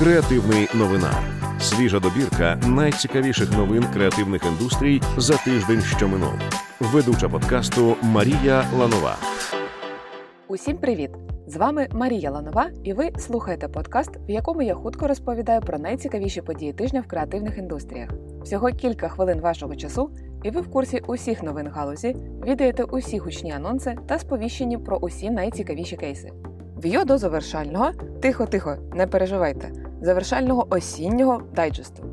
Креативний новина. Свіжа добірка найцікавіших новин креативних індустрій за тиждень, що минув. Ведуча подкасту Марія Ланова. Усім привіт! З вами Марія Ланова, і ви слухаєте подкаст, в якому я хутко розповідаю про найцікавіші події тижня в креативних індустріях. Всього кілька хвилин вашого часу, і ви в курсі усіх новин галузі, відаєте усі гучні анонси та сповіщені про усі найцікавіші кейси. В'йо до завершального тихо, тихо, не переживайте, завершального осіннього дайджесту.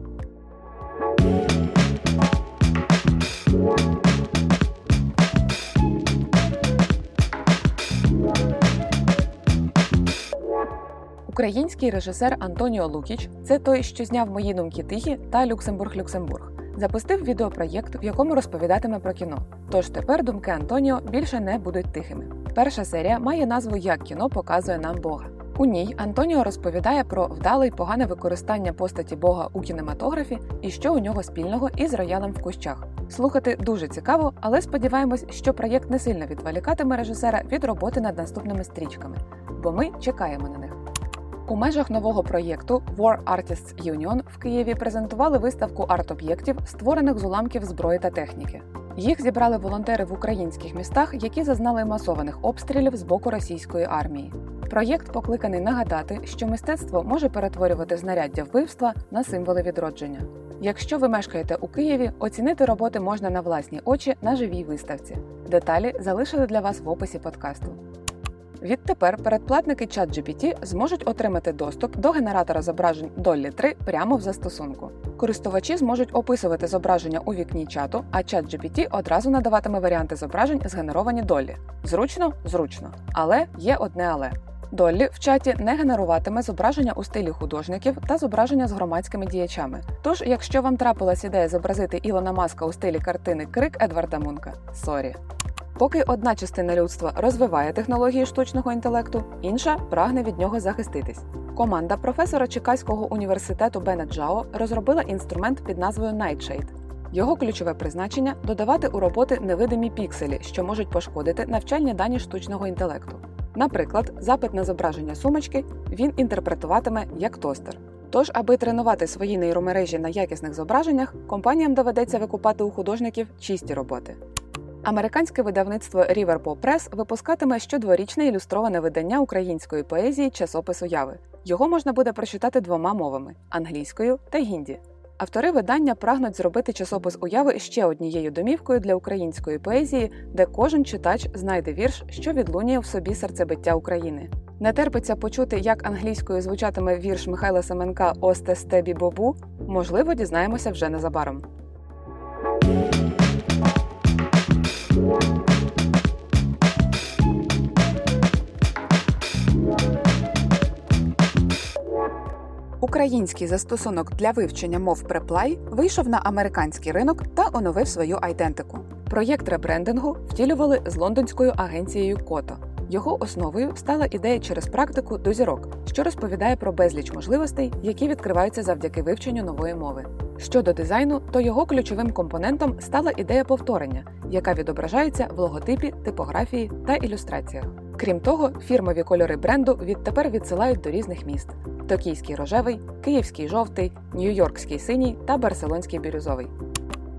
Український режисер Антоніо Лукіч це той, що зняв мої думки тихі та Люксембург-Люксембург. Запустив відеопроєкт, в якому розповідатиме про кіно. Тож тепер думки Антоніо більше не будуть тихими. Перша серія має назву Як кіно показує нам Бога. У ній Антоніо розповідає про вдале й погане використання постаті Бога у кінематографі і що у нього спільного із роялем в кущах. Слухати дуже цікаво, але сподіваємось, що проєкт не сильно відволікатиме режисера від роботи над наступними стрічками, бо ми чекаємо на них. У межах нового проєкту War Artists Union в Києві презентували виставку арт-об'єктів, створених з уламків зброї та техніки. Їх зібрали волонтери в українських містах, які зазнали масованих обстрілів з боку російської армії. Проєкт покликаний нагадати, що мистецтво може перетворювати знаряддя вбивства на символи відродження. Якщо ви мешкаєте у Києві, оцінити роботи можна на власні очі на живій виставці. Деталі залишили для вас в описі подкасту. Відтепер передплатники ChatGPT зможуть отримати доступ до генератора зображень Dolly 3 прямо в застосунку. Користувачі зможуть описувати зображення у вікні чату, а ChatGPT одразу надаватиме варіанти зображень, згенеровані DALL-E. Зручно, зручно. Але є одне але. DALL-E в чаті не генеруватиме зображення у стилі художників та зображення з громадськими діячами. Тож, якщо вам трапилась ідея зобразити Ілона Маска у стилі картини Крик Едварда Мунка, sorry. Поки одна частина людства розвиває технології штучного інтелекту, інша прагне від нього захиститись. Команда професора Чикаського університету Бена Джао розробила інструмент під назвою Nightshade. Його ключове призначення додавати у роботи невидимі пікселі, що можуть пошкодити навчальні дані штучного інтелекту. Наприклад, запит на зображення сумочки він інтерпретуватиме як тостер. Тож, аби тренувати свої нейромережі на якісних зображеннях, компаніям доведеться викупати у художників чисті роботи. Американське видавництво Riverpole Press випускатиме щодворічне ілюстроване видання української поезії часопис уяви. Його можна буде прочитати двома мовами англійською та гінді. Автори видання прагнуть зробити часопис уяви ще однією домівкою для української поезії, де кожен читач знайде вірш, що відлунює в собі серцебиття України. Не терпиться почути, як англійською звучатиме вірш Михайла Семенка Осте стебі бобу. Можливо, дізнаємося вже незабаром. Український застосунок для вивчення мов Preply вийшов на американський ринок та оновив свою айдентику. Проєкт ребрендингу втілювали з лондонською агенцією Кото. Його основою стала ідея через практику до зірок, що розповідає про безліч можливостей, які відкриваються завдяки вивченню нової мови. Щодо дизайну, то його ключовим компонентом стала ідея повторення, яка відображається в логотипі, типографії та ілюстраціях. Крім того, фірмові кольори бренду відтепер відсилають до різних міст: токійський рожевий, київський жовтий, нью-йоркський синій та барселонський бірюзовий.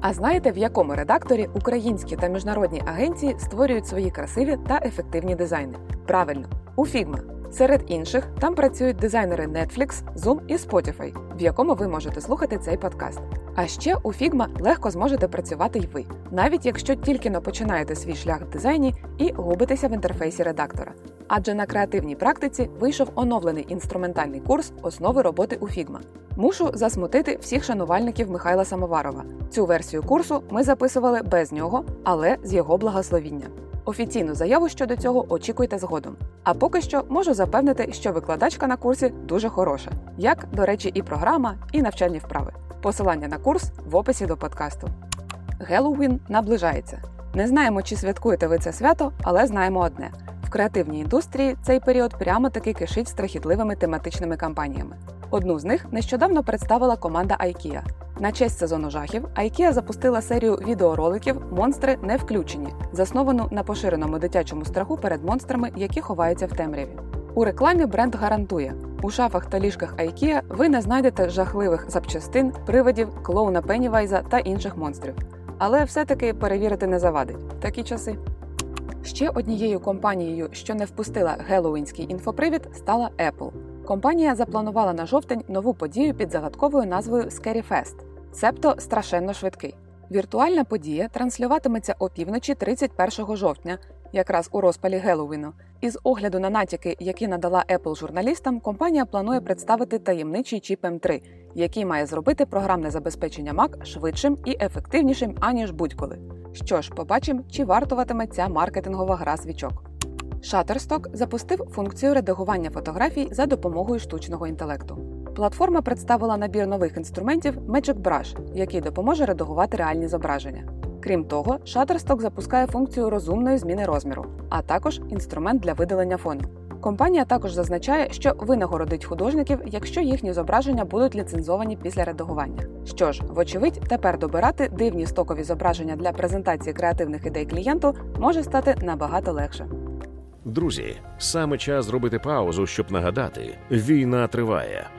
А знаєте, в якому редакторі українські та міжнародні агенції створюють свої красиві та ефективні дизайни? Правильно, у Figma. Серед інших там працюють дизайнери Netflix, Zoom і Spotify, в якому ви можете слухати цей подкаст. А ще у Figma легко зможете працювати й ви, навіть якщо тільки не починаєте свій шлях в дизайні і губитеся в інтерфейсі редактора. Адже на креативній практиці вийшов оновлений інструментальний курс основи роботи у Figma. Мушу засмутити всіх шанувальників Михайла Самоварова. Цю версію курсу ми записували без нього, але з його благословіння. Офіційну заяву щодо цього очікуйте згодом. А поки що можу запевнити, що викладачка на курсі дуже хороша, як, до речі, і програма, і навчальні вправи. Посилання на курс в описі до подкасту. Геловін наближається. Не знаємо, чи святкуєте ви це свято, але знаємо одне: в креативній індустрії цей період прямо таки кишить страхітливими тематичними кампаніями. Одну з них нещодавно представила команда IKEA. На честь сезону жахів IKEA запустила серію відеороликів Монстри не включені, засновану на поширеному дитячому страху перед монстрами, які ховаються в темряві. У рекламі бренд гарантує: у шафах та ліжках IKEA ви не знайдете жахливих запчастин, привидів, клоуна Пеннівайза та інших монстрів. Але все-таки перевірити не завадить такі часи. Ще однією компанією, що не впустила геловінський інфопривід, стала Apple. Компанія запланувала на жовтень нову подію під загадковою назвою Scary Fest, себто страшенно швидкий. Віртуальна подія транслюватиметься опівночі 31 жовтня, якраз у розпалі Геловіну. Із огляду на натяки, які надала Apple журналістам, компанія планує представити таємничий чіп M3, який має зробити програмне забезпечення Mac швидшим і ефективнішим аніж будь-коли. Що ж, побачимо, чи вартуватиме ця маркетингова гра свічок. Shutterstock запустив функцію редагування фотографій за допомогою штучного інтелекту. Платформа представила набір нових інструментів Magic Brush, який допоможе редагувати реальні зображення. Крім того, Shutterstock запускає функцію розумної зміни розміру, а також інструмент для видалення фону. Компанія також зазначає, що винагородить художників, якщо їхні зображення будуть ліцензовані після редагування. Що ж, вочевидь, тепер добирати дивні стокові зображення для презентації креативних ідей клієнту може стати набагато легше. Друзі, саме час зробити паузу, щоб нагадати: війна триває.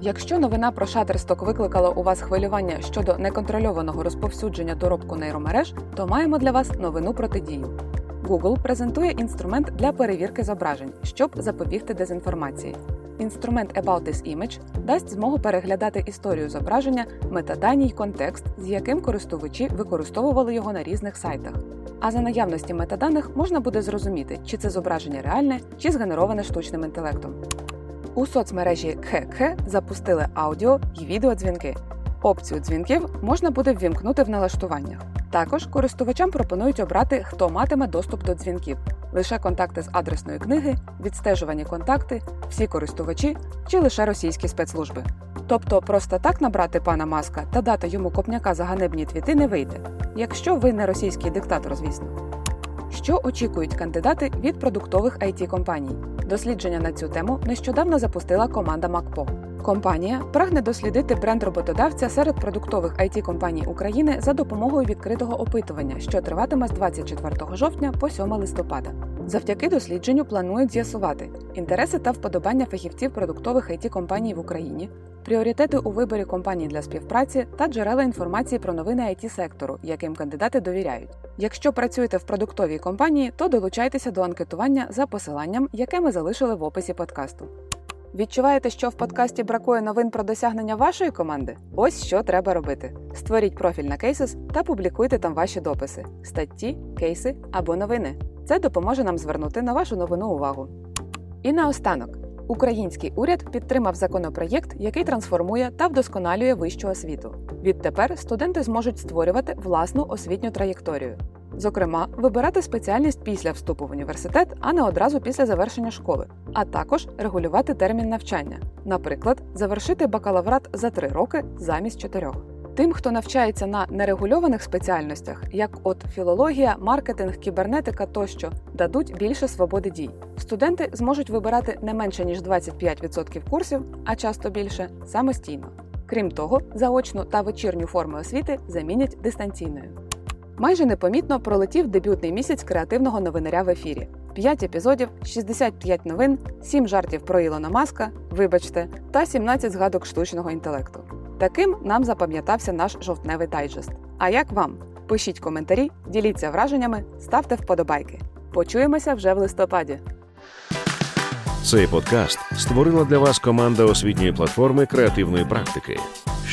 Якщо новина про Shutterstock викликала у вас хвилювання щодо неконтрольованого розповсюдження доробку нейромереж, то маємо для вас новину протидію. Google презентує інструмент для перевірки зображень, щоб запобігти дезінформації. Інструмент About This Image дасть змогу переглядати історію зображення, метадані й контекст, з яким користувачі використовували його на різних сайтах. А за наявності метаданих можна буде зрозуміти, чи це зображення реальне, чи згенероване штучним інтелектом. У соцмережі KHK запустили аудіо й відеодзвінки. Опцію дзвінків можна буде ввімкнути в налаштуваннях. Також користувачам пропонують обрати, хто матиме доступ до дзвінків: лише контакти з адресної книги, відстежувані контакти, всі користувачі чи лише російські спецслужби. Тобто просто так набрати пана маска та дати йому копняка за ганебні твіти не вийде, якщо ви не російський диктатор, звісно. Що очікують кандидати від продуктових it компаній? Дослідження на цю тему нещодавно запустила команда МакПо. Компанія прагне дослідити бренд роботодавця серед продуктових it компаній України за допомогою відкритого опитування, що триватиме з 24 жовтня по 7 листопада. Завдяки дослідженню планують з'ясувати інтереси та вподобання фахівців продуктових it компаній в Україні, пріоритети у виборі компаній для співпраці та джерела інформації про новини it сектору, яким кандидати довіряють. Якщо працюєте в продуктовій компанії, то долучайтеся до анкетування за посиланням, яке ми залишили в описі подкасту. Відчуваєте, що в подкасті бракує новин про досягнення вашої команди? Ось що треба робити: створіть профіль на Cases та публікуйте там ваші дописи, статті, кейси або новини. Це допоможе нам звернути на вашу новину увагу. І наостанок. Український уряд підтримав законопроєкт, який трансформує та вдосконалює вищу освіту. Відтепер студенти зможуть створювати власну освітню траєкторію. Зокрема, вибирати спеціальність після вступу в університет, а не одразу після завершення школи, а також регулювати термін навчання, наприклад, завершити бакалаврат за три роки замість чотирьох. Тим, хто навчається на нерегульованих спеціальностях, як от філологія, маркетинг, кібернетика тощо, дадуть більше свободи дій. Студенти зможуть вибирати не менше ніж 25% курсів, а часто більше самостійно. Крім того, заочну та вечірню форми освіти замінять дистанційною. Майже непомітно пролетів дебютний місяць креативного новинаря в ефірі. 5 епізодів, 65 новин, 7 жартів про Ілона Маска, вибачте, та 17 згадок штучного інтелекту. Таким нам запам'ятався наш жовтневий дайджест. А як вам? Пишіть коментарі, діліться враженнями, ставте вподобайки. Почуємося вже в листопаді. Цей подкаст створила для вас команда освітньої платформи креативної практики.